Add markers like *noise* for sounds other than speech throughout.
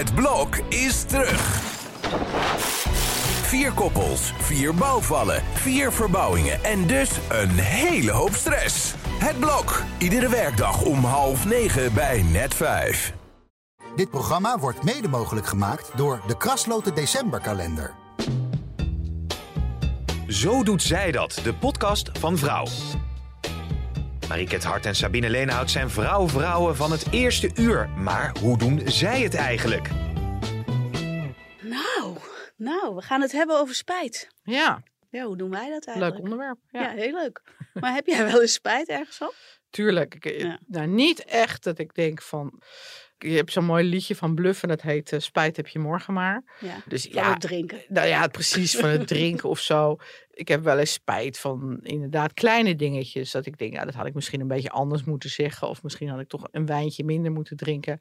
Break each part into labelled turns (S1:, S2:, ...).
S1: Het blok is terug. Vier koppels, vier bouwvallen, vier verbouwingen en dus een hele hoop stress. Het blok, iedere werkdag om half negen bij net vijf.
S2: Dit programma wordt mede mogelijk gemaakt door de Krasloten Decemberkalender.
S3: Zo doet zij dat, de podcast van Vrouw. Mariket Hart en Sabine Leenhout zijn vrouw-vrouwen van het eerste uur. Maar hoe doen zij het eigenlijk?
S4: Nou, nou, we gaan het hebben over spijt.
S5: Ja,
S4: Ja, hoe doen wij dat
S5: leuk
S4: eigenlijk?
S5: onderwerp.
S4: Ja.
S5: Ja,
S4: heel leuk. Maar heb jij wel eens spijt ergens van?
S5: tuurlijk. Ik,
S4: Ja.
S5: Nou, niet echt dat ik denk van... Je hebt zo'n mooi liedje van Bluffen, dat heet eh, Spijt heb je morgen maar.
S4: Ja,
S5: Dus
S4: van
S5: ja,
S4: het drinken.
S5: nou ja, precies van het drinken of zo. Ik heb wel eens spijt van inderdaad kleine dingetjes. Dat ik denk, ja, dat had ik misschien een beetje anders moeten zeggen. Of misschien had ik toch een wijntje minder moeten drinken.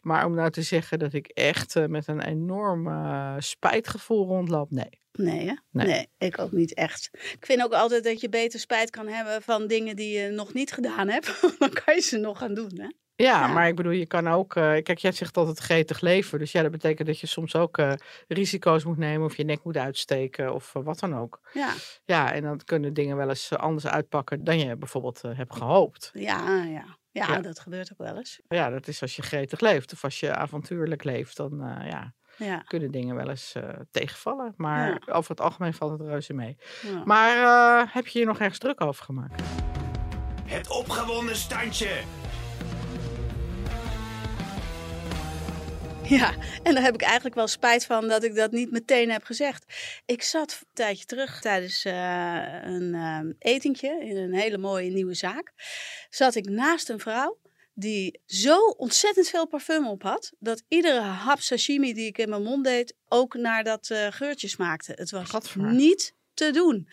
S5: Maar om nou te zeggen dat ik echt eh, met een enorm eh, spijtgevoel rondloop, nee.
S4: Nee, hè?
S5: Nee.
S4: Nee. ik ook niet echt. Ik vind ook altijd dat je beter spijt kan hebben van dingen die je nog niet gedaan hebt. *laughs* Dan kan je ze nog gaan doen, hè?
S5: Ja,
S4: Ja.
S5: maar ik bedoel, je kan ook. eh, kijk, jij zegt altijd gretig leven. Dus ja, dat betekent dat je soms ook eh, risico's moet nemen. Of je nek moet uitsteken. Of eh, wat dan ook.
S4: Ja,
S5: Ja, en dan kunnen dingen wel eens anders uitpakken dan je bijvoorbeeld eh, hebt gehoopt.
S4: ja, ja. Ja,
S5: Ja.
S4: dat gebeurt ook wel eens.
S5: Ja, dat is als je gretig leeft. Of als je avontuurlijk leeft, dan eh, ja,
S4: Ja,
S5: kunnen dingen wel eens eh, tegenvallen. Maar
S4: Ja.
S5: over het algemeen valt het reuze mee.
S4: ja.
S5: Maar eh, heb je je nog ergens druk over gemaakt?
S3: Het opgewonden standje. *laughs*
S4: Ja, en daar heb ik eigenlijk wel spijt van dat ik dat niet meteen heb gezegd. Ik zat een tijdje terug tijdens eh, een eh, etentje in een hele mooie nieuwe zaak. Zat ik naast een vrouw die zo ontzettend veel parfum op had. Dat iedere hap sashimi die ik in mijn mond deed ook naar dat eh, geurtje smaakte. Het was niet te doen.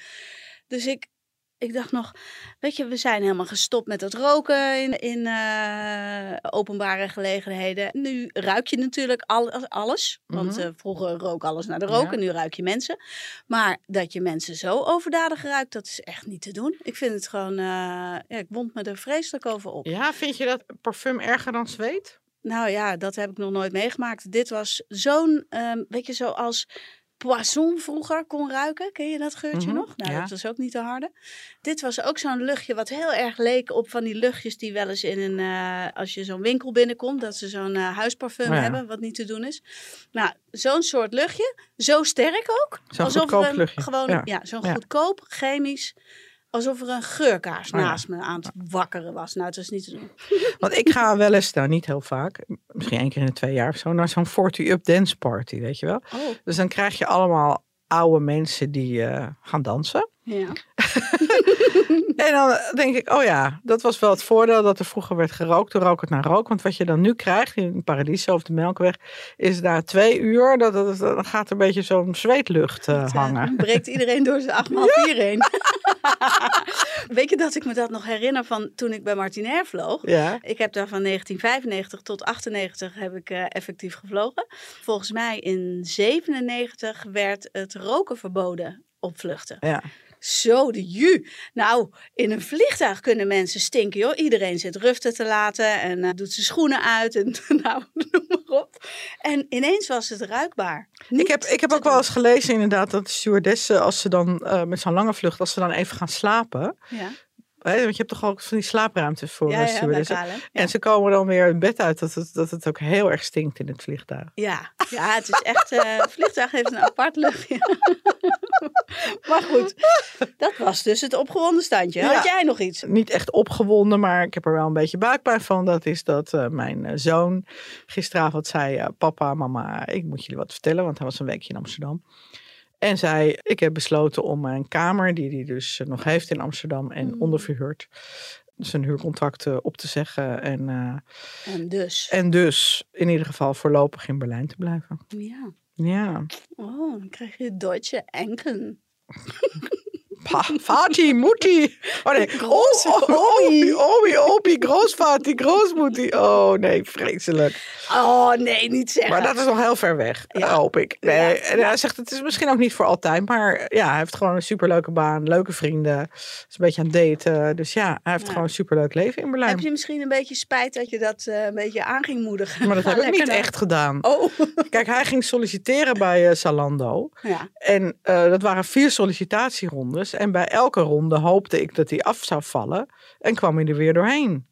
S4: Dus ik, ik dacht nog, weet je, we zijn helemaal gestopt met het roken in, in eh, openbare gelegenheden. Nu ruik je natuurlijk al, alles. Want
S5: Mhm.
S4: eh, vroeger rook alles naar de rook
S5: Ja.
S4: en nu ruik je mensen. Maar dat je mensen zo overdadig ruikt, dat is echt niet te doen. Ik vind het gewoon, eh, ja, ik wond me er vreselijk over op.
S5: Ja, vind je dat parfum erger dan zweet?
S4: Nou ja, dat heb ik nog nooit meegemaakt. Dit was zo'n, ehm, weet je, zoals Poisson vroeger kon ruiken. Ken je dat geurtje
S5: Mhm,
S4: nog? Nou,
S5: ja.
S4: dat was ook niet te harde. Dit was ook zo'n luchtje wat heel erg leek op van die luchtjes die wel eens in een, eh, als je zo'n winkel binnenkomt, dat ze zo'n eh, huisparfum
S5: Ja.
S4: hebben, wat niet te doen is. Nou, zo'n soort luchtje, zo sterk ook.
S5: Zo'n
S4: alsof
S5: goedkoop
S4: een,
S5: luchtje.
S4: gewoon,
S5: Ja.
S4: ja, zo'n goedkoop chemisch, alsof er een geurkaars
S5: Oh ja.
S4: naast me aan het wakkeren was. Nou, het was niet te doen. *laughs*
S5: Want ik ga wel eens, nou niet heel vaak, misschien één keer in de twee jaar of zo, naar zo'n 40 Up Dance Party, weet je wel.
S4: Oh,
S5: Dus dan krijg je allemaal oude mensen die eh, gaan dansen.
S4: ja. *laughs* *laughs*
S5: En dan denk ik, oh ja, dat was wel het voordeel dat er vroeger werd gerookt. Toen rook het naar rook. Want wat je dan nu krijgt in Paradiso of de Melkweg, is na twee uur, dat, dat, dan gaat er een beetje zo'n zweetlucht eh,
S4: eh,
S5: hangen.
S4: breekt iedereen door zijn 8 vier heen. *laughs* Weet je dat ik me dat nog herinner van toen ik bij Martinair vloog?
S5: Ja.
S4: Ik heb daar van 1995 tot 98 heb ik eh, effectief gevlogen. Volgens mij in 97 werd het roken verboden op vluchten.
S5: Ja.
S4: Zo de ju. Nou, in een vliegtuig kunnen mensen stinken, joh. Iedereen zit ruften te laten en eh, doet zijn schoenen uit en *laughs* nou, noem maar op. En ineens was het ruikbaar.
S5: Ik heb, ik heb ook wel eens gelezen inderdaad dat de stewardessen, als ze dan eh, met zo'n lange vlucht, als ze dan even gaan slapen.
S4: Ja,
S5: Hè, want je hebt toch ook van die slaapruimtes voor
S4: ja.
S5: En ze komen dan weer in bed uit dat het, dat het ook heel erg stinkt in het vliegtuig.
S4: Ja, ja, het is echt. eh, het vliegtuig heeft een apart luchtje. *laughs* maar goed, dat was dus het opgewonden standje. Had jij nog iets?
S5: Niet echt opgewonden, maar ik heb er wel een beetje buikpijn van. Dat is dat eh, mijn eh, zoon gisteravond zei: Papa, mama, ik moet jullie wat vertellen. Want hij was een weekje in Amsterdam. En zei: Ik heb besloten om mijn kamer, die hij dus eh, nog heeft in Amsterdam en
S4: Mm.
S5: onderverhuurd, zijn huurcontract eh, op te zeggen. En, eh,
S4: En dus.
S5: en dus in ieder geval voorlopig in Berlijn te blijven.
S4: Ja.
S5: Ja.
S4: Oh, dan krijg je Deutsche Enken. *laughs*
S5: Pa, Vati, Mutti. Oh nee.
S4: Groß-
S5: oh, oh, omi, omi, opi, groosvati, groosmoeti. Oh nee, vreselijk.
S4: Oh nee, niet zeggen.
S5: Maar dat is nog heel ver weg,
S4: Ja.
S5: hoop ik. Nee,
S4: Ja.
S5: en hij zegt, het is misschien ook niet voor altijd. Maar ja, hij heeft gewoon een superleuke baan, leuke vrienden. Is een beetje aan het daten. Dus ja, hij heeft
S4: Ja.
S5: gewoon een superleuk leven in Berlijn.
S4: Heb je misschien een beetje spijt dat je dat eh, een beetje aan ging moedigen?
S5: Maar dat heb ik niet echt gedaan.
S4: Oh, *laughs*
S5: Kijk, hij ging solliciteren bij eh, Zalando.
S4: ja.
S5: En eh, dat waren vier sollicitatierondes. En bij elke ronde hoopte ik dat hij af zou vallen. En kwam hij er weer doorheen.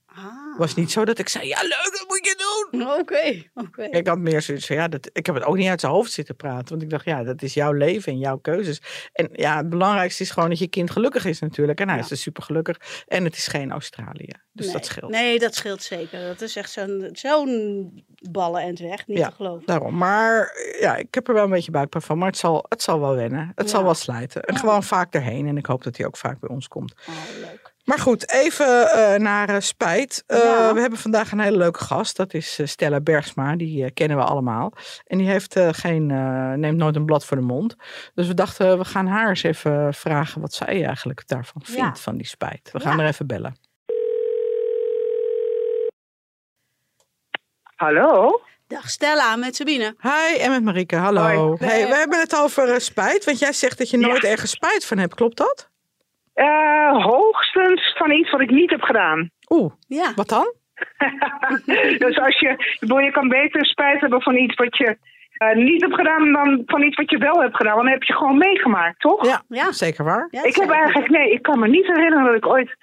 S5: Was niet zo dat ik zei, ja leuk, dat moet je doen. *laughs*
S4: Oké, oké.
S5: Ik had meer zoiets van, ja, dat, ik heb het ook niet uit zijn hoofd zitten praten. Want ik dacht, ja, dat is jouw leven en jouw keuzes. En ja, het belangrijkste is gewoon dat je kind gelukkig is natuurlijk. En hij
S4: Ja.
S5: is dus super gelukkig. En het is geen Australië. Dus
S4: nee.
S5: dat scheelt.
S4: Nee, dat scheelt zeker. Dat is echt zo'n zo'n ballen en weg, niet
S5: Ja.
S4: te geloven.
S5: Daarom. Maar ja, ik heb er wel een beetje buikpijn van. Maar het zal, het zal wel wennen. Het zal wel slijten. En gewoon vaak erheen. En ik hoop dat hij ook vaak bij ons komt.
S4: Oh, leuk.
S5: Maar goed, even eh, naar eh, spijt. Eh,
S4: Ja.
S5: We hebben vandaag een hele leuke gast. Dat is Stella Bergsma. Die kennen we allemaal. En die heeft eh, geen, eh, neemt nooit een blad voor de mond. Dus we dachten, we gaan haar eens even vragen wat zij eigenlijk daarvan
S4: Ja.
S5: vindt, van die spijt. We gaan
S4: Ja.
S5: er even bellen.
S6: Hallo?
S4: Dag Stella met Sabine.
S5: Hi, en met Marieke. Hallo.
S6: Hoi.
S5: Hey, we hebben het over spijt. Want jij zegt dat je
S6: Ja.
S5: nooit ergens spijt van hebt. Klopt dat?
S6: Eh, hoogstens van iets wat ik niet heb gedaan.
S5: Oeh,
S4: Ja,
S5: wat dan? *laughs*
S6: dus als je, bedoel, je kan beter spijt hebben van iets wat je eh, niet hebt gedaan dan van iets wat je wel hebt gedaan. Want dan heb je gewoon meegemaakt, toch?
S5: Ja,
S4: Ja.
S5: zeker waar.
S4: ja
S6: ik heb
S4: zeker.
S6: eigenlijk, nee, ik kan me niet herinneren dat ik ooit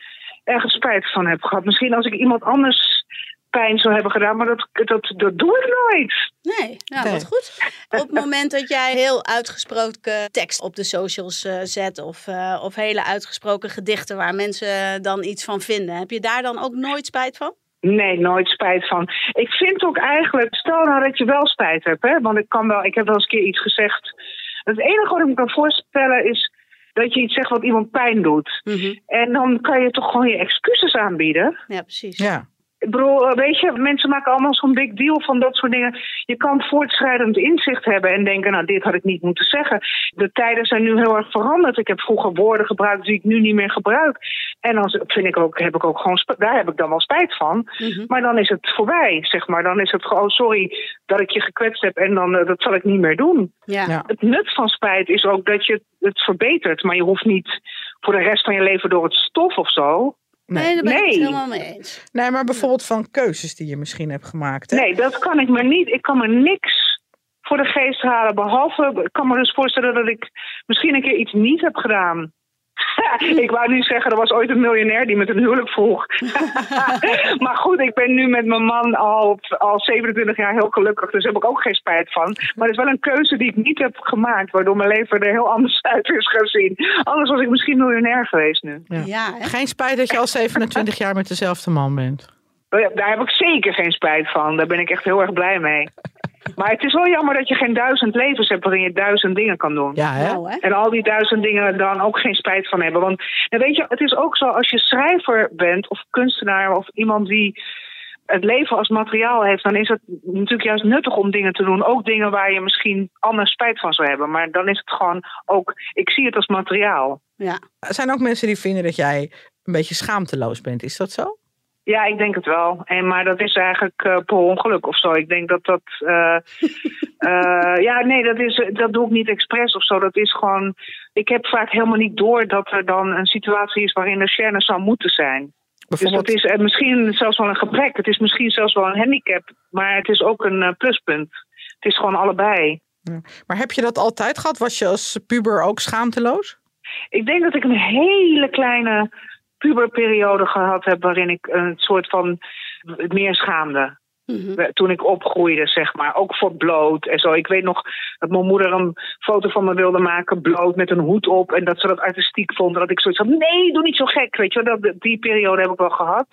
S6: ergens spijt van heb gehad. Misschien als ik iemand anders pijn zou hebben gedaan, maar dat, dat, dat doe ik nooit.
S4: Nee, nou
S5: Nee.
S4: wat goed. *laughs* Op het moment dat jij heel uitgesproken tekst op de socials eh, zet of, eh, of hele uitgesproken gedichten waar mensen dan iets van vinden, heb je daar dan ook nooit spijt van?
S6: Nee, nooit spijt van. Ik vind ook eigenlijk, stel nou dat je wel spijt hebt, hè, want ik kan wel, ik heb wel eens een keer iets gezegd. Het enige wat ik me kan voorstellen is dat je iets zegt wat iemand pijn doet.
S4: Mhm.
S6: En dan kan je toch gewoon je excuses aanbieden.
S4: Ja, precies.
S5: Ja.
S6: Ik bedoel, eh, weet je, mensen maken allemaal zo'n big deal van dat soort dingen. Je kan voortschrijdend inzicht hebben en denken, nou, dit had ik niet moeten zeggen. De tijden zijn nu heel erg veranderd. Ik heb vroeger woorden gebruikt die ik nu niet meer gebruik. En dan vind ik ook, heb ik ook gewoon, daar heb ik dan wel spijt van.
S4: Mhm.
S6: Maar dan is het voorbij, zeg maar. Dan is het gewoon, oh, sorry dat ik je gekwetst heb en dan, eh, dat zal ik niet meer doen.
S4: Ja.
S5: Ja.
S6: Het nut van spijt is ook dat je het verbetert. Maar je hoeft niet voor de rest van je leven door het stof of zo.
S5: Nee.
S4: Nee, daar ben ik het
S6: Nee.
S4: helemaal mee eens.
S5: Nee, maar bijvoorbeeld van keuzes die je misschien hebt gemaakt. Hè?
S6: Nee, dat kan ik me niet. Ik kan me niks voor de geest halen. Behalve, ik kan me dus voorstellen dat ik misschien een keer iets niet heb gedaan. *laughs* ik wou nu zeggen, er was ooit een miljonair die met een huwelijk vroeg. *laughs* *laughs* maar goed, ik ben nu met mijn man al, al 27 jaar heel gelukkig, dus daar heb ik ook geen spijt van. Maar het is wel een keuze die ik niet heb gemaakt, waardoor mijn leven er heel anders uit is gezien. Anders was ik misschien miljonair geweest nu.
S5: Ja.
S4: Ja?
S5: Geen spijt dat je al 27 jaar met dezelfde man bent.
S6: Oh ja, Daar heb ik zeker geen spijt van. Daar ben ik echt heel erg blij mee. Maar het is wel jammer dat je geen duizend levens hebt waarin je duizend dingen kan doen.
S5: Ja, hè?
S4: Nou, hè?
S6: En al die duizend dingen dan ook geen spijt van hebben. Want weet je, het is ook zo als je schrijver bent of kunstenaar of iemand die het leven als materiaal heeft, dan is het natuurlijk juist nuttig om dingen te doen. Ook dingen waar je misschien anders spijt van zou hebben. Maar dan is het gewoon ook, ik zie het als materiaal.
S4: Ja.
S5: Er zijn ook mensen die vinden dat jij een beetje schaamteloos bent. Is dat zo?
S6: Ja, ik denk het wel. En, maar dat is eigenlijk eh, per ongeluk of zo. Ik denk dat dat. eh, *laughs* eh, ja, nee, dat, is, dat doe ik niet expres of zo. Dat is gewoon. Ik heb vaak helemaal niet door dat er dan een situatie is waarin er scène zou moeten zijn. Dus dat is misschien zelfs wel een gebrek. Het is misschien zelfs wel een handicap. Maar het is ook een pluspunt. Het is gewoon allebei.
S5: maar heb je dat altijd gehad? Was je als puber ook schaamteloos?
S6: Ik denk dat ik een hele kleine puberperiode gehad heb waarin ik een soort van meer schaamde.
S4: Mhm.
S6: toen ik opgroeide, zeg maar. Ook voor bloot en zo. Ik weet nog dat mijn moeder een foto van me wilde maken, bloot met een hoed op. En dat ze dat artistiek vond. En dat ik zoiets had, nee, doe niet zo gek. Weet je wel, dat, die periode heb ik wel gehad.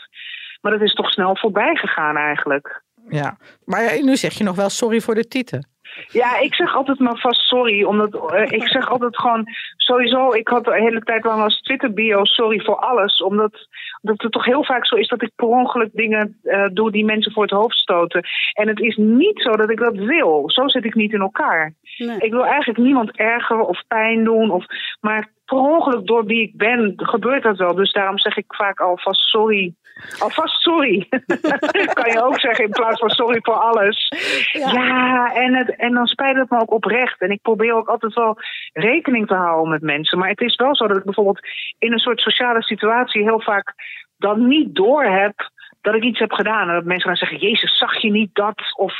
S6: Maar dat is toch snel voorbij gegaan eigenlijk.
S5: Ja. Maar nu zeg je nog wel sorry voor de tieten.
S6: Ja, ik zeg altijd maar vast sorry. Omdat eh, ik zeg altijd gewoon sowieso. Ik had de hele tijd lang als Twitter bio sorry voor alles. Omdat, omdat het toch heel vaak zo is dat ik per ongeluk dingen eh, doe die mensen voor het hoofd stoten. En het is niet zo dat ik dat wil. Zo zit ik niet in elkaar.
S4: Nee.
S6: Ik wil eigenlijk niemand ergeren of pijn doen. Of, maar per ongeluk door wie ik ben, gebeurt dat wel. Dus daarom zeg ik vaak alvast sorry. Alvast sorry. *laughs* kan je ook zeggen in plaats van sorry voor alles. Ja, en, het, en dan spijt het me ook oprecht. En ik probeer ook altijd wel rekening te houden met mensen. Maar het is wel zo dat ik bijvoorbeeld in een soort sociale situatie heel vaak dan niet door heb dat ik iets heb gedaan. En dat mensen dan zeggen, Jezus, zag je niet dat? Of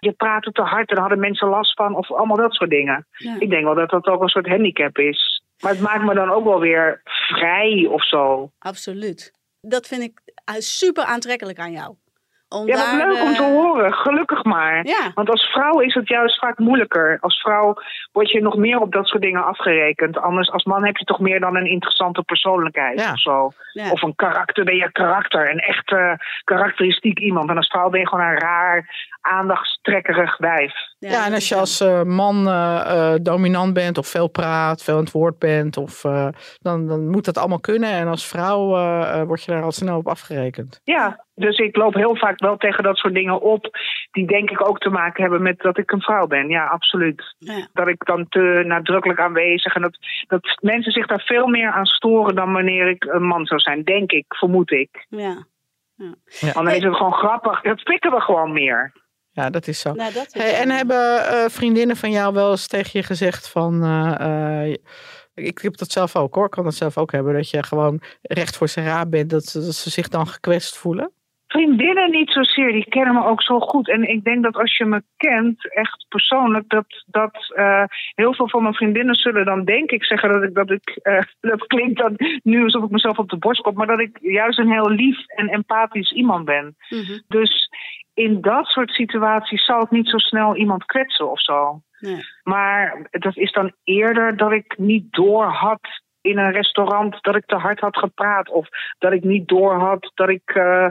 S6: je praatte te hard en daar hadden mensen last van. Of allemaal dat soort dingen.
S4: Ja.
S6: Ik denk wel dat dat ook een soort handicap is. Maar het maakt me dan ook wel weer vrij of zo.
S4: Absoluut. Dat vind ik super aantrekkelijk aan jou. Om
S6: Ja, wat
S4: daar,
S6: leuk om te
S4: eh,
S6: horen. Gelukkig maar.
S4: Ja.
S6: Want als vrouw is het juist vaak moeilijker. Als vrouw word je nog meer op dat soort dingen afgerekend. Anders, als man heb je toch meer dan een interessante persoonlijkheid
S5: Ja.
S6: of zo.
S4: Ja.
S6: Of een karakter, ben je karakter. Een echt eh, karakteristiek iemand. En als vrouw ben je gewoon een raar, aandachtstrekkerig wijf.
S5: Ja, en als je als eh, man eh, eh, dominant bent of veel praat, veel aan het woord bent, of, eh, dan, dan moet dat allemaal kunnen. En als vrouw word je daar al snel op afgerekend.
S6: Ja, dus ik loop heel vaak wel tegen dat soort dingen op. Die denk ik ook te maken hebben met dat ik een vrouw ben. Ja, absoluut.
S4: Ja.
S6: Dat ik dan te nadrukkelijk aanwezig en dat, dat mensen zich daar veel meer aan storen dan wanneer ik een man zou zijn. Denk ik, vermoed ik.
S4: Ja.
S6: Want dan is het gewoon grappig. Dat pikken we gewoon meer.
S5: Ja, dat is zo.
S4: Nou, dat is
S5: Hey, en hebben eh, vriendinnen van jou wel eens tegen je gezegd van... eh, eh, ik heb dat zelf ook hoor, ik kan dat zelf ook hebben. Dat je gewoon recht voor zijn raap bent, dat, ze- dat ze zich dan gekwetst voelen.
S6: Vriendinnen niet zozeer, die kennen me ook zo goed. En ik denk dat als je me kent, echt persoonlijk, dat, dat eh, heel veel van mijn vriendinnen zullen dan denk ik zeggen dat ik, dat ik, eh, *laughs* dat klinkt dan nu alsof ik mezelf op de borst kop, maar dat ik juist een heel lief en empathisch iemand ben.
S4: Mhm.
S6: Dus in dat soort situaties zal ik niet zo snel iemand kwetsen of zo.
S4: Nee.
S6: Maar dat is dan eerder dat ik niet door had in een restaurant dat ik te hard had gepraat. Of dat ik niet door had dat ik eh,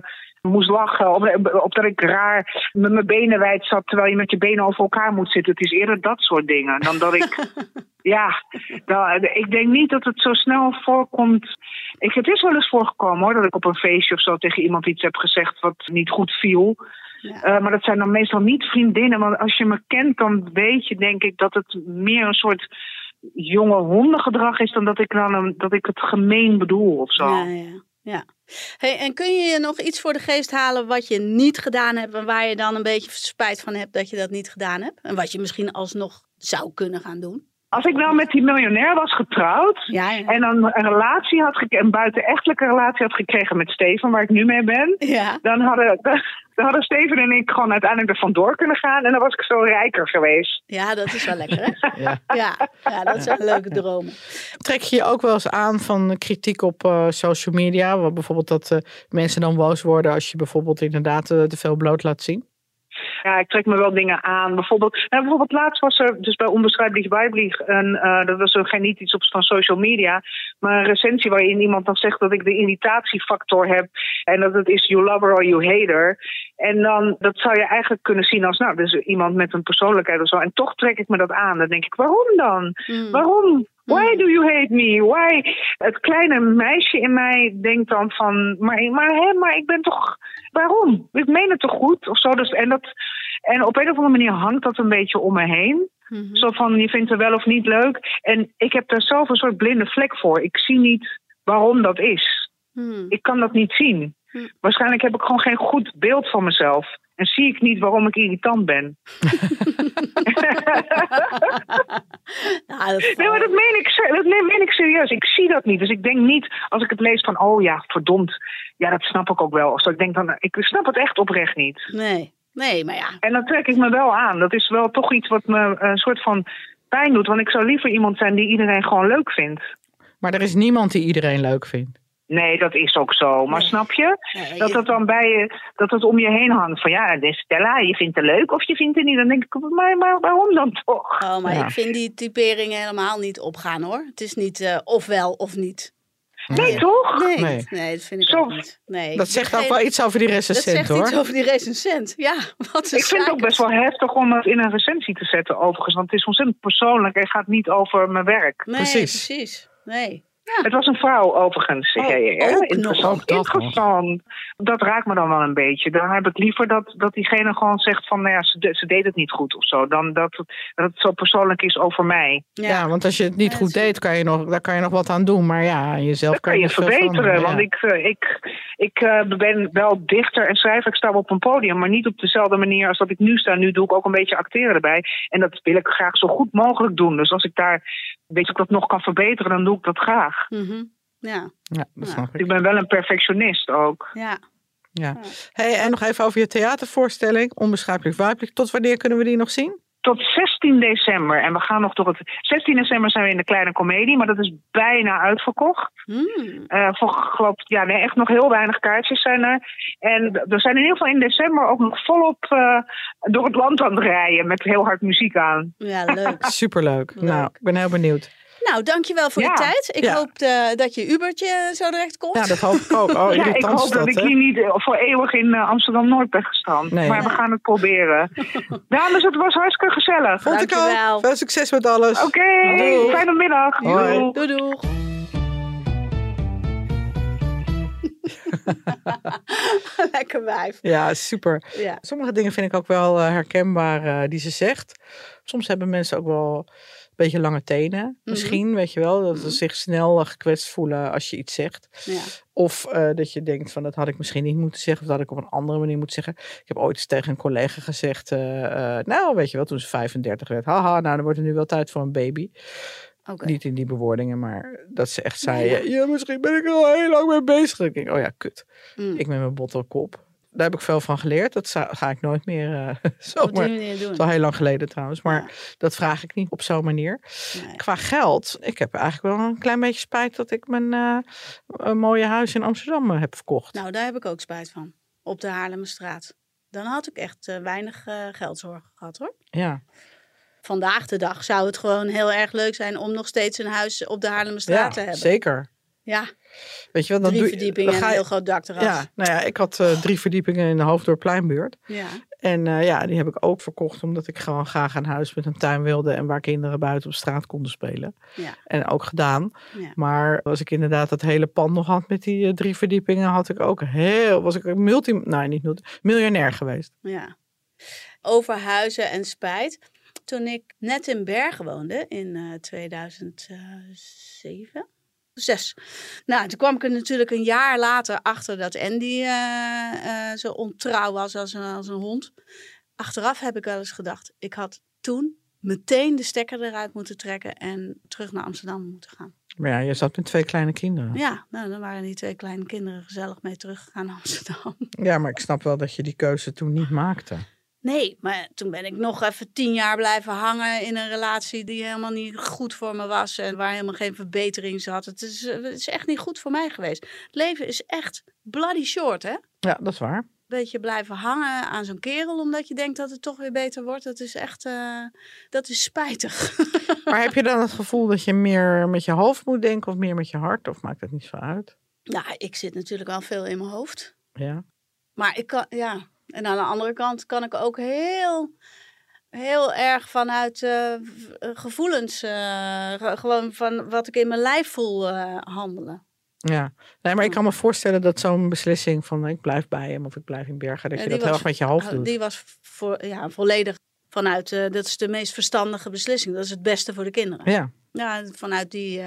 S6: moest lachen. Of, of dat ik raar met mijn benen wijd zat terwijl je met je benen over elkaar moet zitten. Het is eerder dat soort dingen dan dat ik. *laughs* ja, ik denk niet dat het zo snel voorkomt. Ik, het is wel eens voorgekomen hoor, dat ik op een feestje of zo tegen iemand iets heb gezegd wat niet goed viel.
S4: Ja.
S6: Eh, maar dat zijn dan meestal niet vriendinnen. Want als je me kent, dan weet je denk ik dat het meer een soort jonge hondengedrag is dan dat ik, dan een, dat ik het gemeen bedoel of zo.
S4: Ja, ja, ja. Hey, en kun je je nog iets voor de geest halen wat je niet gedaan hebt en waar je dan een beetje spijt van hebt dat je dat niet gedaan hebt? En wat je misschien alsnog zou kunnen gaan doen?
S6: Als ik nou met die miljonair was getrouwd
S4: Ja, ja.
S6: en dan een relatie had gekregen, een buitenechtelijke relatie had gekregen met Steven, waar ik nu mee ben,
S4: ja.
S6: dan hadden, *laughs* dan hadden Steven en ik gewoon uiteindelijk er vandoor kunnen gaan en dan was ik zo rijker geweest.
S4: ja, dat is wel lekker, hè? *laughs*
S5: Ja.
S4: Ja, ja dat zijn leuke dromen.
S5: Trek je je ook wel eens aan van kritiek op eh, social media? Waar bijvoorbeeld dat eh, mensen dan boos worden als je bijvoorbeeld inderdaad eh, te veel bloot laat zien?
S6: Ja, ik trek me wel dingen aan. Bijvoorbeeld, nou, bijvoorbeeld laatst was er dus bij Onbeschrijfelijk Bijblieg, een, eh, dat was er niet iets op van social media, maar een recensie waarin iemand dan zegt dat ik de irritatiefactor heb en dat het is you love her or you hate her. En dan, dat zou je eigenlijk kunnen zien als, nou, dus iemand met een persoonlijkheid of zo. En toch trek ik me dat aan. Dan denk ik, waarom dan?
S4: Mm.
S6: Waarom? Why do you hate me? Why? Het kleine meisje in mij denkt dan van, maar, maar, hè, maar ik ben toch, waarom? Ik meen het toch goed? Of zo. Dus, en, dat, en op een of andere manier hangt dat een beetje om me heen.
S4: Mhm.
S6: Zo van, je vindt het wel of niet leuk. En ik heb daar zelf een soort blinde vlek voor. Ik zie niet waarom dat is.
S4: Hmm.
S6: Ik kan dat niet zien. Waarschijnlijk heb ik gewoon geen goed beeld van mezelf. En zie ik niet waarom ik irritant ben. *laughs*
S4: Nou, dat
S6: Nee, maar dat meen, ik, dat meen ik serieus. Ik zie dat niet. Dus ik denk niet, als ik het lees van, oh ja, verdomd. Ja, dat snap ik ook wel. Of ik denk dan, ik snap het echt oprecht niet.
S4: Nee, nee, maar ja.
S6: En dan trek ik me wel aan. Dat is wel toch iets wat me een soort van pijn doet. Want ik zou liever iemand zijn die iedereen gewoon leuk vindt.
S5: Maar er is niemand die iedereen leuk vindt.
S6: Nee, dat is ook zo. Maar
S4: Nee.
S6: snap je?
S4: Nee,
S6: Dat het dan bij je, dat het om je heen hangt. Van ja, dit is Stella, je vindt het leuk of je vindt het niet. Dan denk ik, maar, maar waarom dan toch?
S4: Oh, maar
S5: Ja.
S4: ik vind die typeringen helemaal niet opgaan hoor. Het is niet eh, ofwel of niet.
S6: Nee, toch?
S4: Nee,
S5: Nee.
S4: nee. dat vind ik
S6: Zo-
S4: ook niet. Nee,
S5: Dat zegt ook wel iets over die
S4: Dat
S5: recensent
S4: zegt
S5: hoor.
S4: iets over die recensent. Ja, *laughs* wat
S6: Ik vind het ook best wel heftig om het in een recensie te zetten, overigens. Want het is ontzettend persoonlijk en gaat niet over mijn werk.
S4: Nee,
S5: Precies.
S4: precies. Nee.
S6: Het was een vrouw overigens.
S4: Oh,
S6: Ja, ja, ja.
S4: ook nog.
S6: Interessant.
S5: Ook dat nog.
S6: Interessant. Dat raakt me dan wel een beetje. Dan heb ik liever dat, dat diegene gewoon zegt van, nou ja, ze, ze deed het niet goed of zo. Dan dat, het- dat het zo persoonlijk is over mij.
S5: Ja. want als je het niet
S4: Ja,
S5: goed deed, kan je nog, daar kan je nog wat aan doen. Maar ja, jezelf
S6: Dat kan je verbeteren. Want
S5: ja.
S6: ik, eh, ik, ik eh, ben wel dichter en schrijver. Ik sta op een podium, maar niet op dezelfde manier als dat ik nu sta. Nu doe ik ook een beetje acteren erbij. En dat wil ik graag zo goed mogelijk doen. Dus als ik daar, weet je, ik dat nog kan verbeteren, dan doe ik dat graag.
S4: Mhm. Ja,
S5: Ja, dat
S4: Ja.
S5: snap ik.
S6: Ik ben wel een perfectionist ook.
S4: ja.
S5: Ja. Hey, en nog even over je theatervoorstelling, Onbeschrijpelijk Weibelijk. Tot wanneer kunnen we die nog zien?
S6: Tot 16 december. En we gaan nog door het. 16 december zijn we in de kleine komedie, maar dat is bijna uitverkocht.
S4: Hmm.
S6: Eh voor geloof ja, nee, echt nog heel weinig kaartjes zijn er. En we zijn in ieder geval in december ook nog volop eh, door het land aan het rijden met heel hard muziek aan.
S4: Ja, leuk. *laughs*
S5: Superleuk.
S4: Leuk.
S5: Nou, ik ben heel benieuwd.
S4: Nou, dankjewel voor
S6: Ja.
S4: je tijd. Ik
S5: Ja.
S4: hoop eh, dat je Ubertje zo direct komt.
S5: Ja, dat hoop ik ook. Oh, *laughs*
S6: ja, ik hoop dat ik hier niet eh, voor eeuwig in eh, Amsterdam Noord ben gestrand.
S5: Nee.
S6: Maar we gaan het proberen. *laughs* Dames, het was hartstikke gezellig.
S5: Vond ik
S4: Dankjewel.
S5: ook. Veel succes met alles.
S6: Oké, fijne middag. Doei.
S4: Doei. *laughs* Lekker wijf.
S5: Ja, super.
S4: Ja.
S5: Sommige dingen vind ik ook wel eh, herkenbaar eh, die ze zegt. Soms hebben mensen ook wel beetje lange tenen. Misschien, weet je wel. Dat ze zich snel gekwetst voelen als je iets zegt.
S4: Ja.
S5: Of eh, dat je denkt van dat had ik misschien niet moeten zeggen. Of dat had ik op een andere manier moeten zeggen. Ik heb ooit eens tegen een collega gezegd. eh, eh, nou, weet je wel, toen ze 35 werd. Haha, nou dan wordt het nu wel tijd voor een baby. Niet in die bewoordingen, maar dat ze echt zei.
S4: ja.
S5: Ja, misschien ben ik er al heel lang mee bezig. Ik denk, oh ja, kut.
S4: Mm.
S5: Ik met mijn bottelkop. Daar heb ik veel van geleerd. Dat ga ik nooit meer uh, *laughs*
S4: Op die
S5: zomaar.
S4: manier
S5: Dat
S4: doen.
S5: is al heel lang geleden trouwens. Maar
S4: Ja.
S5: dat vraag ik niet op zo'n manier.
S4: Nee.
S5: Qua geld, ik heb eigenlijk wel een klein beetje spijt dat ik mijn eh, een mooie huis in Amsterdam eh, heb verkocht.
S4: Nou, daar heb ik ook spijt van. Op de Haarlemmerstraat. Dan had ik echt eh, weinig eh, geldzorgen gehad hoor.
S5: Ja.
S4: Vandaag de dag zou het gewoon heel erg leuk zijn om nog steeds een huis op de Haarlemmerstraat
S5: ja,
S4: te hebben.
S5: zeker.
S4: Ja,
S5: Weet je wel, dan
S4: drie
S5: doe je-
S4: verdiepingen
S5: dan
S4: en
S5: ga
S4: een
S5: je-
S4: heel groot dak.
S5: Ja, nou ja, ik had eh, drie verdiepingen in de Hoofddorppleinbuurt.
S4: ja.
S5: En eh, ja, die heb ik ook verkocht omdat ik gewoon graag een huis met een tuin wilde en waar kinderen buiten op straat konden spelen.
S4: Ja.
S5: En ook gedaan.
S4: Ja.
S5: Maar als ik inderdaad dat hele pand nog had met die eh, drie verdiepingen, had ik ook heel, was ik een multi, nou niet multi, miljonair geweest.
S4: Ja. Over huizen en spijt. Toen ik net in Bergen woonde in eh 2007. Zes. Nou, toen kwam ik er natuurlijk een jaar later achter dat Andy eh, eh, zo ontrouw was als een, als een hond. Achteraf heb ik wel eens gedacht, ik had toen meteen de stekker eruit moeten trekken en terug naar Amsterdam moeten gaan.
S5: Maar ja, je zat met twee kleine kinderen.
S4: Ja, nou, dan waren die twee kleine kinderen gezellig mee teruggegaan naar Amsterdam.
S5: Ja, maar ik snap wel dat je die keuze toen niet maakte.
S4: Nee, maar toen ben ik nog even tien jaar blijven hangen in een relatie die helemaal niet goed voor me was en waar helemaal geen verbetering zat. Het is, eh, het is echt niet goed voor mij geweest. Het leven is echt bloody short, hè?
S5: Ja, dat is waar.
S4: Beetje blijven hangen aan zo'n kerel omdat je denkt dat het toch weer beter wordt. Dat is echt, eh, dat is spijtig. *laughs*
S5: Maar heb je dan het gevoel dat je meer met je hoofd moet denken of meer met je hart? Of maakt dat niet zo uit?
S4: nou, ik zit natuurlijk al veel in mijn hoofd.
S5: Ja.
S4: Maar ik kan, ja. En aan de andere kant kan ik ook heel, heel erg vanuit eh, eh, gevoelens, eh, ge- gewoon van wat ik in mijn lijf voel handelen.
S5: Ja, nee, maar ik kan me voorstellen dat zo'n beslissing van ik blijf bij hem of ik blijf in Bergen, dat je dat heel erg met je hoofd doet.
S4: Die was voor, ja, volledig vanuit, dat is de meest verstandige beslissing. Dat is het beste voor de kinderen.
S5: Ja,
S4: Ja, vanuit die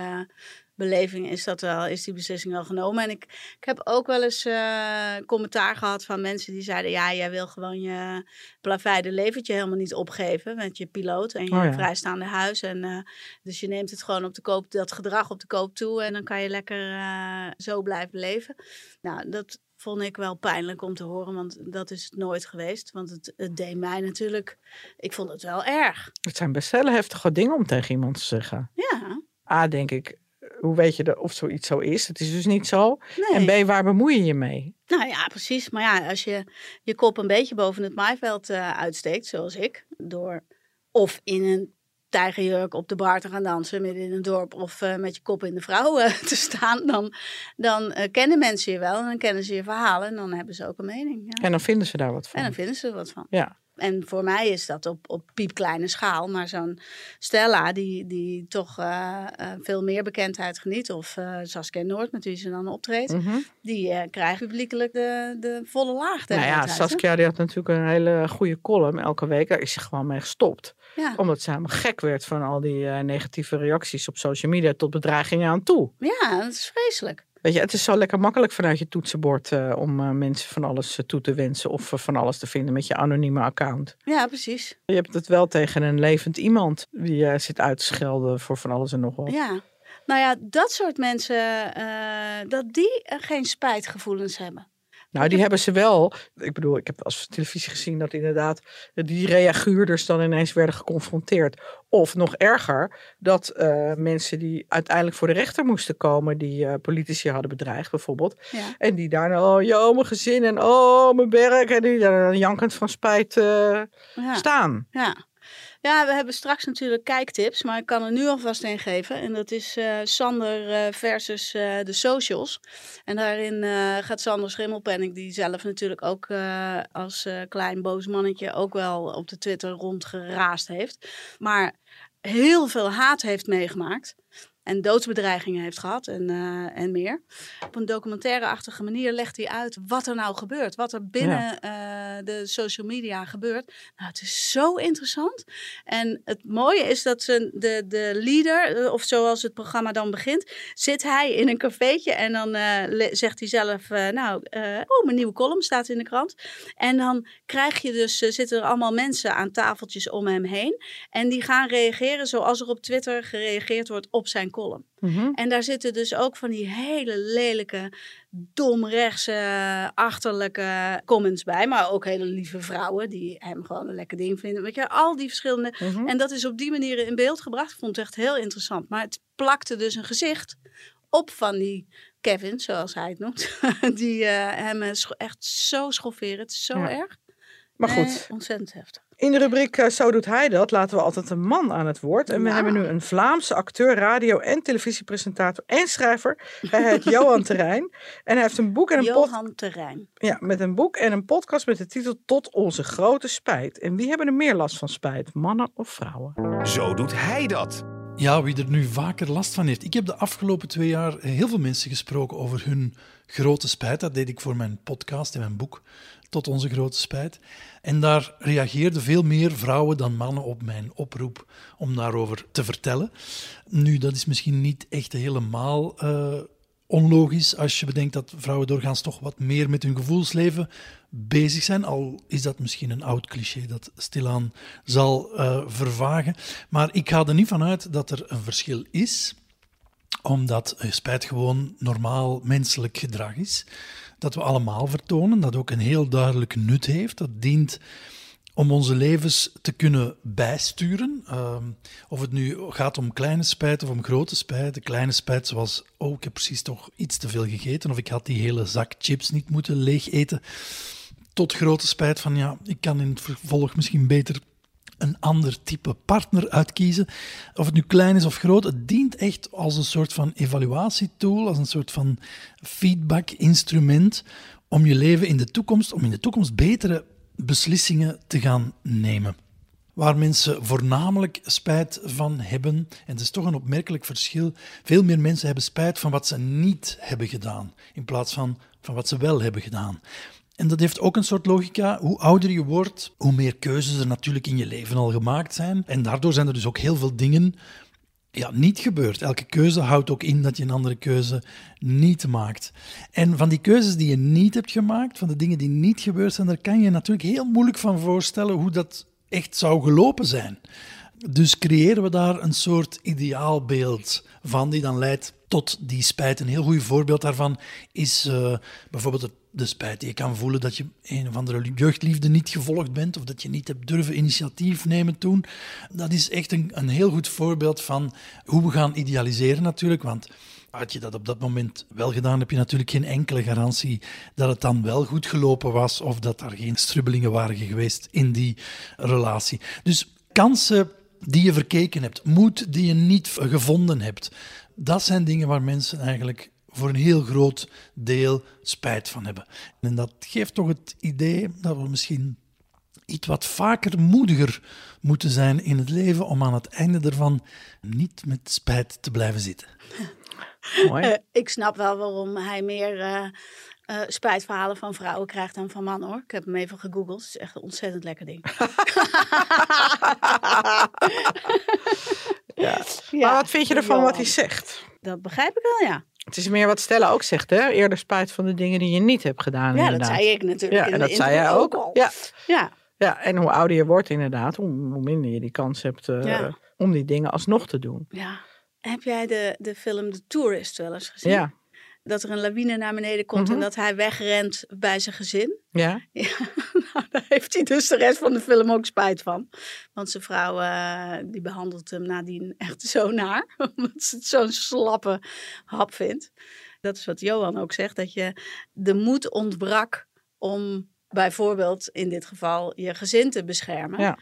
S4: beleving is, dat wel, is die beslissing wel genomen. En ik, ik heb ook wel eens eh, commentaar gehad van mensen die zeiden... ja, jij wil gewoon je plaveide leventje helemaal niet opgeven... met je piloot en je
S5: Oh ja.
S4: vrijstaande huis. En, eh, dus je neemt het gewoon op de koop, dat gedrag op de koop toe... en dan kan je lekker eh, zo blijven leven. Nou, dat vond ik wel pijnlijk om te horen, want dat is het nooit geweest. Want het, het deed mij natuurlijk... Ik vond het wel erg.
S5: het zijn best hele heftige dingen om tegen iemand te zeggen.
S4: Ja,
S5: A, denk ik, hoe weet je de, of zoiets zo is? Het is dus niet zo.
S4: nee.
S5: En B, waar bemoei je je mee?
S4: Nou ja, precies. Maar ja, als je je kop een beetje boven het maaiveld eh, uitsteekt, zoals ik, door of in een tijgerjurk op de bar te gaan dansen midden in een dorp of eh, met je kop in de vrouw eh, *laughs* te staan, dan, dan kennen mensen je wel en dan kennen ze je verhalen en dan hebben ze ook een mening. Ja.
S5: En dan vinden ze daar wat van.
S4: En dan vinden ze er wat van.
S5: Ja.
S4: En voor mij is dat op, op piepkleine schaal. Maar zo'n Stella, die, die toch uh, uh, veel meer bekendheid geniet. Of uh, Saskia Noord, met wie ze dan optreedt.
S5: Mhm.
S4: Die krijgt publiekelijk de, de volle laag.
S5: Nou ja, Saskia die had natuurlijk een hele goede column elke week. Daar is ze gewoon mee gestopt.
S4: Ja.
S5: Omdat ze helemaal gek werd van al die negatieve reacties op social media tot bedreigingen aan toe.
S4: Ja, dat is vreselijk.
S5: Weet je, het is zo lekker makkelijk vanuit je toetsenbord uh, om uh, mensen van alles uh, toe te wensen of van alles te vinden met je anonieme account.
S4: Ja, precies.
S5: Je hebt het wel tegen een levend iemand die zit uit te schelden voor van alles en nog wat.
S4: Ja, nou ja, dat soort mensen, dat die geen spijtgevoelens hebben.
S5: Nou, die hebben ze wel. Ik bedoel, ik heb als televisie gezien dat inderdaad die reaguurders dan ineens werden geconfronteerd. Of nog erger, dat uh, mensen die uiteindelijk voor de rechter moesten komen, die uh, politici hadden bedreigd bijvoorbeeld.
S4: Ja.
S5: En die daar, oh joh, mijn gezin en oh, mijn werk. En die daar dan jankend van spijt uh,
S4: ja.
S5: staan.
S4: Ja. Ja, we hebben straks natuurlijk kijktips, maar ik kan er nu alvast een geven. En dat is uh, Sander uh, versus uh, de socials. En daarin gaat Sander Schimmelpenning, die zelf natuurlijk ook als klein boos mannetje ook wel op de Twitter rondgeraast heeft. Maar heel veel haat heeft meegemaakt. En doodsbedreigingen heeft gehad en, uh, en meer. Op een documentaire-achtige manier legt hij uit wat er nou gebeurt. Wat er binnen ja. uh, de social media gebeurt. Nou, het is zo interessant. En het mooie is dat ze de, de leader, of zoals het programma dan begint, zit hij in een cafeetje en dan uh, zegt hij zelf, nou, oh, mijn nieuwe column staat in de krant. En dan krijg je dus, zitten er allemaal mensen aan tafeltjes om hem heen. En die gaan reageren zoals er op Twitter gereageerd wordt op zijn column.
S5: Mm -hmm.
S4: En daar zitten dus ook van die hele lelijke, domrechtse, achterlijke comments bij. Maar ook hele lieve vrouwen die hem gewoon een lekker ding vinden. Weet je, al die verschillende.
S5: Mm -hmm.
S4: En dat is op die manier in beeld gebracht. Ik vond het echt heel interessant. Maar het plakte dus een gezicht op van die Kevin, zoals hij het noemt. *laughs* die uh, hem echt zo schofferen. Het is zo
S5: Ja.
S4: erg.
S5: Maar goed,
S4: Nee, ontzettend heftig.
S5: In de rubriek eh, Zo doet hij dat laten we altijd een man aan het woord. En we
S4: Ja.
S5: hebben nu een Vlaamse acteur, radio- en televisiepresentator en schrijver. Hij heet *laughs* Johan Terrein. En hij heeft een boek en een pod-
S4: Johan Terrein.
S5: ja, met een boek en een podcast met de titel Tot onze grote spijt. En wie hebben er meer last van spijt, mannen of vrouwen?
S3: Zo doet hij dat.
S7: Ja, wie er nu vaker last van heeft. Ik heb de afgelopen twee jaar heel veel mensen gesproken over hun grote spijt. Dat deed ik voor mijn podcast en mijn boek, Tot onze grote spijt. En daar reageerden veel meer vrouwen dan mannen op mijn oproep om daarover te vertellen. Nu, dat is misschien niet echt helemaal eh, onlogisch als je bedenkt dat vrouwen doorgaans toch wat meer met hun gevoelsleven bezig zijn. Al is dat misschien een oud cliché dat stilaan zal eh, vervagen. Maar ik ga er niet van uit dat er een verschil is, omdat eh, spijt gewoon normaal menselijk gedrag is. Dat we allemaal vertonen, dat ook een heel duidelijk nut heeft. Dat dient om onze levens te kunnen bijsturen. Ehm, of het nu gaat om kleine spijt of om grote spijt. De kleine spijt zoals, oh, ik heb precies toch iets te veel gegeten. Of ik had die hele zak chips niet moeten leeg eten. Tot grote spijt van, ja, ik kan in het vervolg misschien beter een ander type partner uitkiezen. Of het nu klein is of groot, het dient echt als een soort van evaluatietool, als een soort van feedback-instrument om je leven in de toekomst, om in de toekomst betere beslissingen te gaan nemen. Waar mensen voornamelijk spijt van hebben, en het is toch een opmerkelijk verschil, veel meer mensen hebben spijt van wat ze niet hebben gedaan, in plaats van van wat ze wel hebben gedaan. En dat heeft ook een soort logica. Hoe ouder je wordt, hoe meer keuzes er natuurlijk in je leven al gemaakt zijn. En daardoor zijn er dus ook heel veel dingen ja, niet gebeurd. Elke keuze houdt ook in dat je een andere keuze niet maakt. En van die keuzes die je niet hebt gemaakt, van de dingen die niet gebeurd zijn, daar kan je natuurlijk heel moeilijk van voorstellen hoe dat echt zou gelopen zijn. Dus creëren we daar een soort ideaalbeeld van, die dan leidt tot die spijt. Een heel goed voorbeeld daarvan is uh, bijvoorbeeld het de spijt je kan voelen dat je een of andere jeugdliefde niet gevolgd bent of dat je niet hebt durven initiatief nemen toen. Dat is echt een, een heel goed voorbeeld van hoe we gaan idealiseren natuurlijk, want had je dat op dat moment wel gedaan, heb je natuurlijk geen enkele garantie dat het dan wel goed gelopen was of dat er geen strubbelingen waren geweest in die relatie. Dus kansen die je verkeken hebt, moed die je niet gevonden hebt, dat zijn dingen waar mensen eigenlijk voor een heel groot deel spijt van hebben. En dat geeft toch het idee dat we misschien iets wat vaker moediger moeten zijn in het leven om aan het einde ervan niet met spijt te blijven zitten. *laughs*
S5: Mooi.
S4: Eh, ik snap wel waarom hij meer eh, eh, spijtverhalen van vrouwen krijgt dan van mannen hoor. Ik heb hem even gegoogeld. Het is echt een ontzettend lekker ding. *laughs*
S5: Ja.
S4: Ja,
S5: maar wat vind je ervan wat hij zegt?
S4: Dat begrijp ik wel, ja.
S5: Het is meer wat Stella ook zegt, hè? Eerder spijt van de dingen die je niet hebt gedaan.
S4: Ja, dat zei ik natuurlijk.
S5: Ja, en dat zei jij ook.
S4: al.
S5: Ja.
S4: Ja,
S5: ja, en hoe ouder je wordt, inderdaad, hoe, hoe minder je die kans hebt eh,
S4: Ja.
S5: om die dingen alsnog te doen.
S4: ja. Heb jij de, de film The Tourist wel eens gezien?
S5: Ja,
S4: Dat er een lawine naar beneden komt
S5: Mhm.
S4: en dat hij wegrent bij zijn gezin.
S5: ja. *laughs*
S4: Ja, nou, daar heeft hij dus de rest van de film ook spijt van. Want zijn vrouw eh, die behandelt hem nadien echt zo naar. *laughs* Omdat ze het zo'n slappe hap vindt. Dat is wat Johan ook zegt. Dat je de moed ontbrak om bijvoorbeeld in dit geval je gezin te beschermen.
S5: Ja.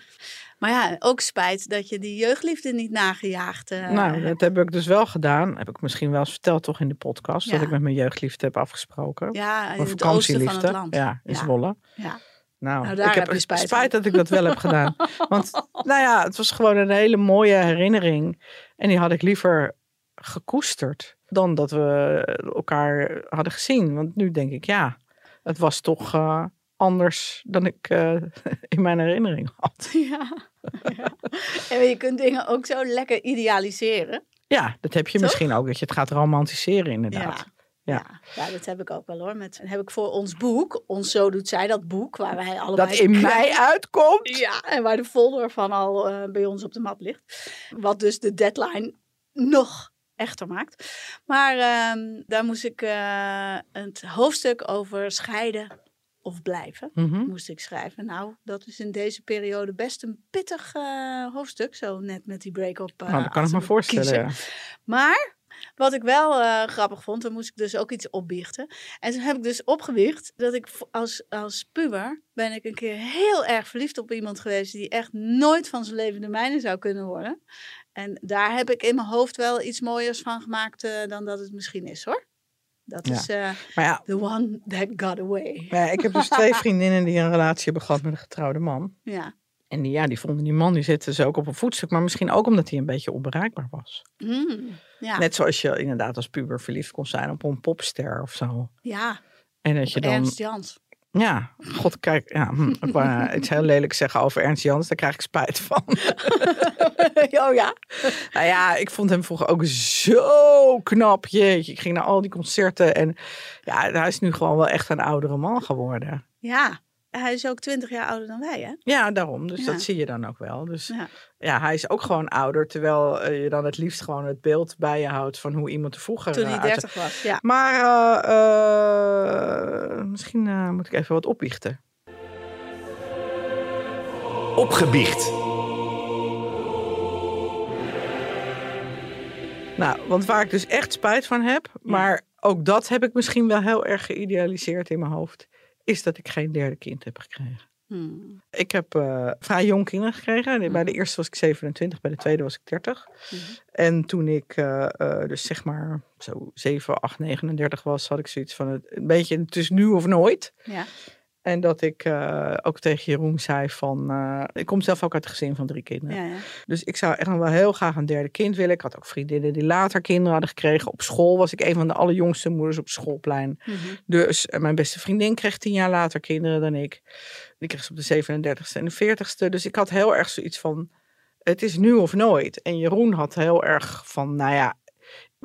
S4: Maar ja, ook spijt dat je die jeugdliefde niet nagejaagd eh,
S5: nou, dat heb ik dus wel gedaan. Heb ik misschien wel eens verteld toch in de podcast. Dat ik met mijn jeugdliefde heb afgesproken.
S4: Ja, in oosten van het
S5: vakantieliefde.
S4: land.
S5: Ja, in. Zwolle.
S4: Ja.
S5: Nou,
S4: Nou, daar
S5: ik heb,
S4: heb spijt
S5: spijt dat ik dat wel heb gedaan. *laughs* Want, nou ja, het was gewoon een hele mooie herinnering. En die had ik liever gekoesterd dan dat we elkaar hadden gezien. Want nu denk ik, ja, het was toch eh, anders dan ik eh, *laughs* in mijn herinnering had. *laughs*
S4: Ja. ja. En je kunt dingen ook zo lekker idealiseren.
S5: Ja, dat heb je
S4: Toch?
S5: misschien ook, dat je het gaat romantiseren inderdaad. Ja.
S4: Ja. Ja. dat heb ik ook wel hoor. Met, heb ik voor ons boek, ons Zo Doet Zij, dat boek, waar wij allebei...
S5: Dat in mei uitkomt.
S4: Ja, en waar de folder van al eh, bij ons op de mat ligt. Wat dus de deadline nog echter maakt. Maar ehm, daar moest ik eh, het hoofdstuk over scheiden of blijven,
S5: Mhm.
S4: moest ik schrijven. Nou, dat is in deze periode best een pittig eh, hoofdstuk, zo net met die break-up. eh,
S5: nou, dat kan ik me voorstellen. ja.
S4: Maar wat ik wel eh, grappig vond, dan moest ik dus ook iets opbiechten. En toen heb ik dus opgebiecht dat ik als, als puber ben ik een keer heel erg verliefd op iemand geweest die echt nooit van zijn leven de mijne zou kunnen worden. En daar heb ik in mijn hoofd wel iets mooiers van gemaakt eh, dan dat het misschien is hoor. Dat
S5: Ja.
S4: is
S5: Maar ja,
S4: the one that got away.
S5: maar ja, ik heb dus twee *laughs* vriendinnen die een relatie hebben gehad met een getrouwde man.
S4: Ja.
S5: En die, ja, die vonden die man, die zette ze ook op een voetstuk. Maar misschien ook omdat hij een beetje onbereikbaar was.
S4: Mm, ja.
S5: Net zoals je inderdaad als puber verliefd kon zijn op een popster of zo.
S4: ja.
S5: En dat je dan...
S4: Ernst Jans.
S5: Ja, god, kijk, ja, hm, ik wou iets heel lelijks zeggen over Ernst Jans. Daar krijg ik spijt van. *laughs*
S4: oh ja.
S5: nou ja, ik vond hem vroeger ook zo knap. Jeetje, ik ging naar al die concerten. En ja, hij is nu gewoon wel echt een oudere man geworden.
S4: Ja. Hij is ook twintig jaar ouder dan wij hè?
S5: Ja, daarom. Dus
S4: Ja.
S5: dat zie je dan ook wel. Dus
S4: Ja.
S5: ja, hij is ook gewoon ouder. Terwijl eh, je dan het liefst gewoon het beeld bij je houdt van hoe iemand er vroeger
S4: Toen
S5: eh,
S4: hij
S5: uitzag.
S4: 30 was. Ja.
S5: Maar eh, eh, misschien eh, moet ik even wat opbiechten.
S3: Opgebiecht.
S5: Nou, want waar ik dus echt spijt van heb, maar ook dat heb ik misschien wel heel erg geïdealiseerd in mijn hoofd, is dat ik geen derde kind heb gekregen.
S4: Hmm.
S5: Ik heb eh, vrij jong kinderen gekregen. Bij de eerste was ik 27, bij de tweede was ik 30.
S4: Mhm.
S5: En toen ik eh, eh, dus zeg maar zo 7, 8, 39 was, had ik zoiets van het, een beetje het is nu of nooit.
S4: Ja.
S5: En dat ik eh, ook tegen Jeroen zei van, eh, ik kom zelf ook uit een gezin van drie kinderen.
S4: Ja, ja.
S5: Dus ik zou echt wel heel graag een derde kind willen. Ik had ook vriendinnen die later kinderen hadden gekregen. Op school was ik een van de allerjongste moeders op het schoolplein.
S4: Mhm.
S5: Dus eh, mijn beste vriendin kreeg tien jaar later kinderen dan ik. Die kreeg ze op de 37ste en de 40ste. Dus ik had heel erg zoiets van, het is nu of nooit. En Jeroen had heel erg van, nou ja,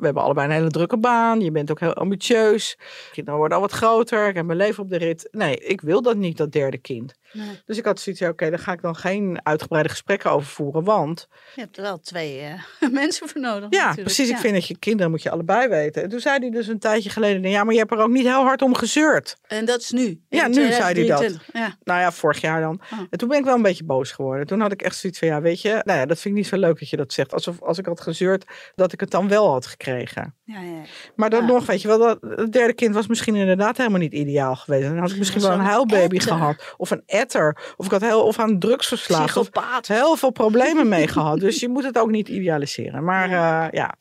S5: we hebben allebei een hele drukke baan. Je bent ook heel ambitieus. Kinderen worden al wat groter. Ik heb mijn leven op de rit. Nee, ik wil dat niet, dat derde kind.
S4: Nee.
S5: Dus ik had zoiets, oké, daar ga ik dan geen uitgebreide gesprekken over voeren. Want
S4: Je hebt er wel twee eh, *laughs* mensen voor nodig.
S5: ja,
S4: natuurlijk.
S5: precies.
S4: Ja.
S5: Ik vind dat je kinderen moet je allebei weten. En toen zei hij dus een tijdje geleden, ja, maar je hebt er ook niet heel hard om gezeurd.
S4: En dat is nu.
S5: Ja, nu zei hij dat.
S4: 2023. Ja.
S5: Nou ja, vorig jaar dan.
S4: Oh.
S5: En toen ben ik wel een beetje boos geworden. Toen had ik echt zoiets van, ja, weet je, nou ja, dat vind ik niet zo leuk dat je dat zegt. Alsof als ik had gezeurd, dat ik het dan wel had gekregen.
S4: Ja, ja.
S5: Maar dan nog, weet je wel, dat, het derde kind was misschien inderdaad helemaal niet ideaal geweest. Dan had ik misschien wel een huilbaby
S4: etter.
S5: gehad. Of een etter. Of ik had heel, of aan drugs verslaafd. Of
S4: Psychopaat.
S5: heel veel problemen mee gehad. Dus je moet het ook niet idealiseren. Maar eh, ja,
S4: Ja.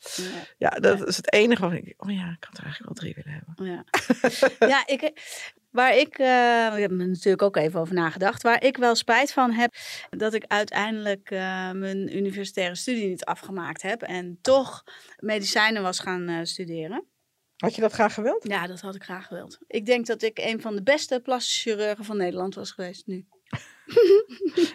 S5: ja, dat is het enige wat ik. Oh ja, ik had er eigenlijk wel drie willen hebben.
S4: Ja, ja ik, waar ik, eh, ik heb er natuurlijk ook even over nagedacht, waar ik wel spijt van heb, dat ik uiteindelijk eh, mijn universitaire studie niet afgemaakt heb en toch medicijnen was gaan eh, studeren.
S5: Had je dat graag gewild?
S4: Ja, dat had ik graag gewild. Ik denk dat ik een van de beste plastische chirurgen van Nederland was geweest nu. *laughs*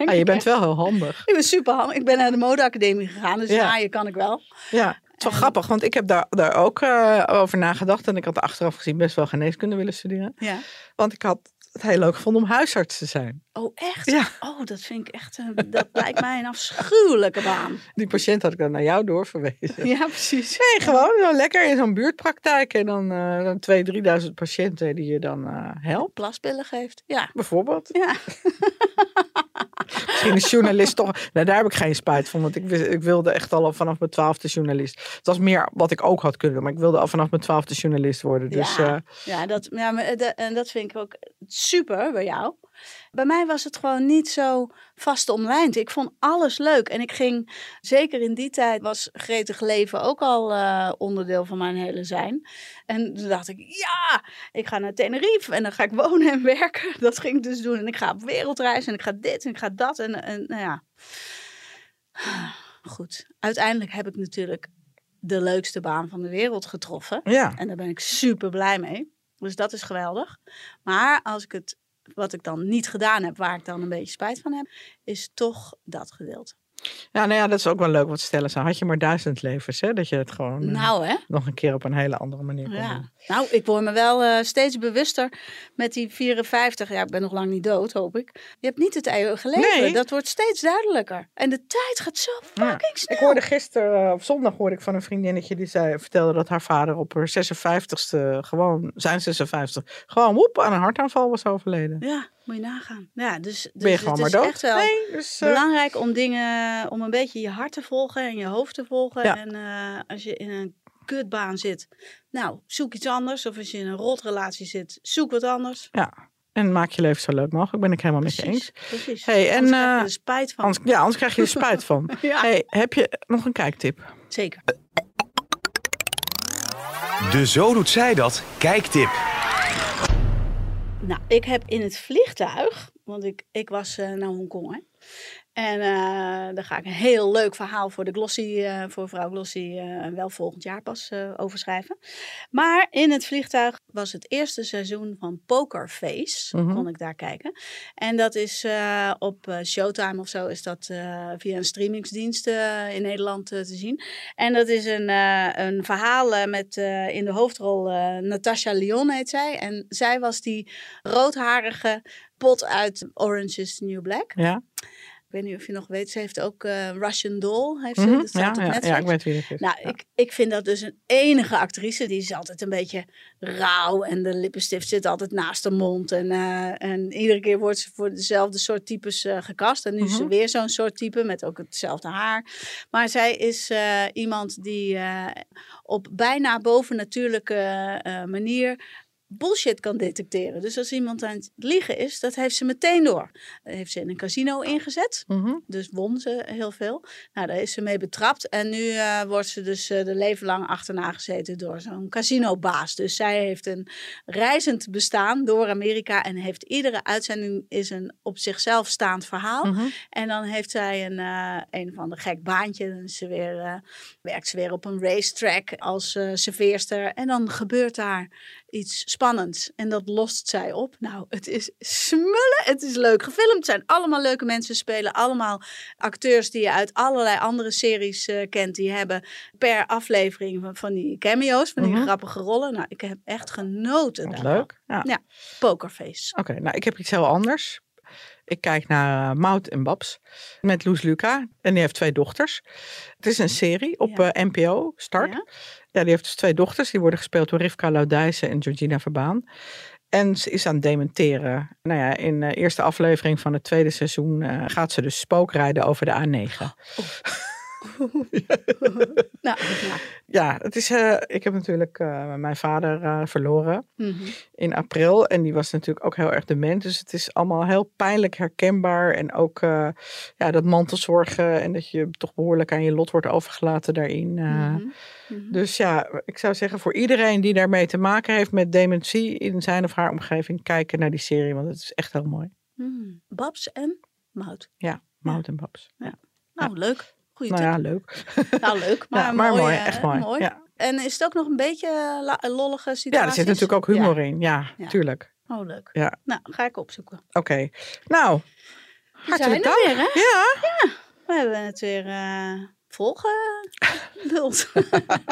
S5: Ah, je bent
S4: echt.
S5: wel heel handig.
S4: Ik ben super handig. Ik ben naar de modeacademie gegaan, dus
S5: Ja.
S4: naaien kan ik wel.
S5: Ja, het is wel
S4: En-
S5: grappig, want ik heb daar, daar ook eh, over nagedacht. En ik had achteraf gezien best wel geneeskunde willen studeren.
S4: Ja.
S5: Want ik had het heel leuk gevonden om huisarts te zijn.
S4: Oh, echt?
S5: Ja.
S4: Oh, dat vind ik echt, een, dat lijkt mij een afschuwelijke baan.
S5: Die patiënt had ik dan naar jou doorverwezen.
S4: Ja, precies.
S5: Nee, gewoon zo lekker in zo'n buurtpraktijk. En dan, eh dan 2.000, 3.000 patiënten die je dan eh, helpt,
S4: Plaspillen geeft. Ja.
S5: bijvoorbeeld.
S4: Ja.
S5: Misschien is journalist toch... Nou, daar heb ik geen spijt van. Want ik, ik wilde echt al vanaf mijn twaalfde journalist. Het was meer wat ik ook had kunnen doen. Maar ik wilde al vanaf mijn twaalfde journalist worden. Dus
S4: Ja.
S5: eh,
S4: Ja, dat, ja maar, eh, de- en dat vind ik ook super bij jou. Bij mij was het gewoon niet zo vast omlijnd. Ik vond alles leuk. En ik ging, zeker in die tijd, was gretig leven ook al eh, onderdeel van mijn hele zijn. En toen dacht ik, ja, ik ga naar Tenerife en dan ga ik wonen en *laughs* werken. Dat ging ik dus doen. En ik ga op wereldreis en ik ga dit en ik ga dat. En, en nou ja, *sighs* goed. Uiteindelijk heb ik natuurlijk de leukste baan van de wereld getroffen.
S5: ja.
S4: En daar ben ik super blij mee. Dus dat is geweldig. Maar als ik het, wat ik dan niet gedaan heb, waar ik dan een beetje spijt van heb, is toch dat gedeelte.
S5: ja, nou ja, dat is ook wel leuk wat stellen ze. Had je maar duizend levens, hè? Dat je het gewoon eh,
S4: Nou hè?
S5: nog een keer op een hele andere manier kon
S4: Ja.
S5: doen.
S4: Nou, ik word me wel eh, steeds bewuster met die 54. Ja, ik ben nog lang niet dood, hoop ik. Je hebt niet het eeuwige leven.
S5: Nee.
S4: Dat wordt steeds duidelijker. En de tijd gaat zo
S5: Ja.
S4: fucking snel.
S5: Ik hoorde gisteren, eh, op zondag hoorde ik van een vriendinnetje die zei, vertelde dat haar vader op haar 56ste, gewoon zijn 56, gewoon woep, aan een hartaanval was overleden.
S4: Ja, moet je nagaan. Ja, dus, dus
S5: ben je gewoon
S4: het
S5: maar
S4: is
S5: dood?
S4: echt wel...
S5: Nee, dus, eh,
S4: Belangrijk om dingen, om een beetje je hart te volgen en je hoofd te volgen.
S5: Ja.
S4: En als je in een kutbaan zit, nou, zoek iets anders. Of als je in een rotrelatie zit, zoek wat anders.
S5: ja. En maak je leven zo leuk mogelijk, ben ik helemaal met je eens.
S4: precies.
S5: Hey, en,
S4: Anders krijg je
S5: eh,
S4: er spijt van.
S5: Anders, ja, anders krijg je er spijt van. *laughs*
S4: Ja.
S5: Hey, heb je nog een kijktip?
S4: Zeker.
S3: De Zo Doet Zij Dat kijktip.
S4: Nou, ik heb in het vliegtuig, want ik, ik was eh, naar Hongkong, hè. En eh, daar ga ik een heel leuk verhaal voor de Glossy, eh, voor vrouw Glossy, eh, wel volgend jaar pas over schrijven. Maar in het vliegtuig was het eerste seizoen van Poker Face,
S5: Mhm.
S4: kon ik daar kijken. En dat is op Showtime of zo, is dat via een streamingsdienst in Nederland te zien. En dat is een, een verhaal met in de hoofdrol Natasha Lyon heet zij. En zij was die roodharige pot uit Orange is the New Black.
S5: Ja,
S4: weet niet of je nog weet, ze heeft ook eh, Russian Doll. Heeft ze,
S5: Mhm.
S4: dat staat
S5: ja, ja, ja, ik weet wie het is.
S4: Nou,
S5: Ja.
S4: ik, ik vind dat dus een enige actrice. Die is altijd een beetje rauw. En de lippenstift zit altijd naast de mond. En, eh, en iedere keer wordt ze voor dezelfde soort types eh, gekast. En nu is ze
S5: Mhm.
S4: weer zo'n soort type met ook hetzelfde haar. Maar zij is iemand die op bijna bovennatuurlijke manier bullshit kan detecteren. Dus als iemand aan het liegen is, dat heeft ze meteen door. Dat heeft ze in een casino ingezet.
S5: Mhm.
S4: Dus won ze heel veel. Nou, daar is ze mee betrapt. En nu eh, wordt ze dus eh, de leven lang achterna gezeten door zo'n casinobaas. Dus zij heeft een reizend bestaan door Amerika. En heeft iedere uitzending is een op zichzelf staand verhaal.
S5: Mhm.
S4: En dan heeft zij een, eh, een of ander gek baantje. Is ze weer, werkt ze weer op een racetrack als serveerster. En dan gebeurt daar iets spannends. En dat lost zij op. Nou, het is smullen. Het is leuk gefilmd. Het zijn allemaal leuke mensen. Spelen allemaal acteurs die je uit allerlei andere series eh, kent. Die hebben per aflevering van, van die cameo's, van die
S5: Mhm.
S4: grappige rollen. Nou, ik heb echt genoten.
S5: Wat
S4: daarvan.
S5: leuk. Ja.
S4: Ja. Pokerface.
S5: Oké, nou ik heb iets heel anders. Ik kijk naar uh, Mout en Babs met Loes Luca. En die heeft twee dochters. Het is een serie op
S4: Ja.
S5: eh, NPO Start.
S4: Ja.
S5: Ja. die heeft dus twee dochters. Die worden gespeeld door Rivka Laudijsen en Georgina Verbaan. En ze is aan het dementeren. Nou ja, in de eerste aflevering van het tweede seizoen eh, gaat ze dus spookrijden over de A9. *laughs*
S4: nou, ja.
S5: Ja, het is, eh, ik heb natuurlijk eh, mijn vader eh, verloren
S4: Mhm.
S5: in april. En die was natuurlijk ook heel erg dement. Dus het is allemaal heel pijnlijk herkenbaar. En ook ja, dat mantelzorgen en dat je toch behoorlijk aan je lot wordt overgelaten daarin.
S4: Mhm. Mhm.
S5: Dus ja, ik zou zeggen voor iedereen die daarmee te maken heeft met dementie in zijn of haar omgeving, kijken naar die serie. Want het is echt heel mooi.
S4: Babs en Mout.
S5: Ja, Mout en Babs. Ja.
S4: Nou, leuk. Goeie
S5: Nou ja, leuk.
S4: Nou, leuk. *laughs* Maar,
S5: Ja, maar
S4: mooi,
S5: mooi,
S4: eh,
S5: echt mooi. Ja.
S4: En is het ook nog een beetje eh, lollige situatie?
S5: ja, er zit natuurlijk ook humor in. Ja,
S4: Ja.
S5: tuurlijk.
S4: Oh, leuk.
S5: Ja.
S4: Nou, ga ik opzoeken.
S5: Oké. Nou,
S4: We zijn
S5: hartelijk dank.
S4: weer, hè?
S5: Ja.
S4: We hebben het weer eh volgeduld.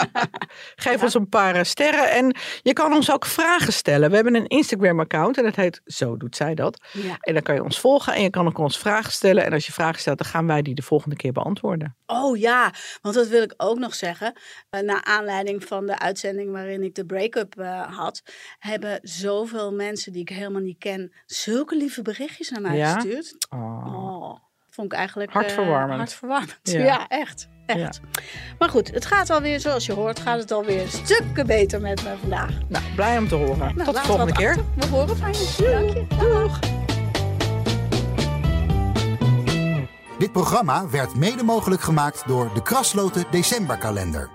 S4: *laughs*
S5: Geef ons een paar eh, sterren. En je kan ons ook vragen stellen. We hebben een Instagram-account en dat heet Zo Doet Zij Dat.
S4: ja.
S5: En dan kan je ons volgen en je kan ook ons vragen stellen. En als je vragen stelt, dan gaan wij die de volgende keer beantwoorden.
S4: Oh ja, want dat wil ik ook nog zeggen. Uh, naar aanleiding van de uitzending waarin ik de break-up uh, had, hebben zoveel mensen die ik helemaal niet ken, zulke lieve berichtjes naar mij
S5: Ja?
S4: gestuurd.
S5: Oh.
S4: Oh, vond ik eigenlijk eh,
S5: Hartverwarmend.
S4: hartverwarmend.
S5: Ja.
S4: Ja, echt. echt. Maar goed, het gaat alweer, zoals je hoort, gaat het alweer stukken beter met me vandaag.
S5: Nou, blij om te horen.
S4: Nou,
S5: Tot de volgende keer.
S4: achter. We horen van je. Dank je. Doeg.
S2: Dit programma werd mede mogelijk gemaakt door de Krasloten Decemberkalender.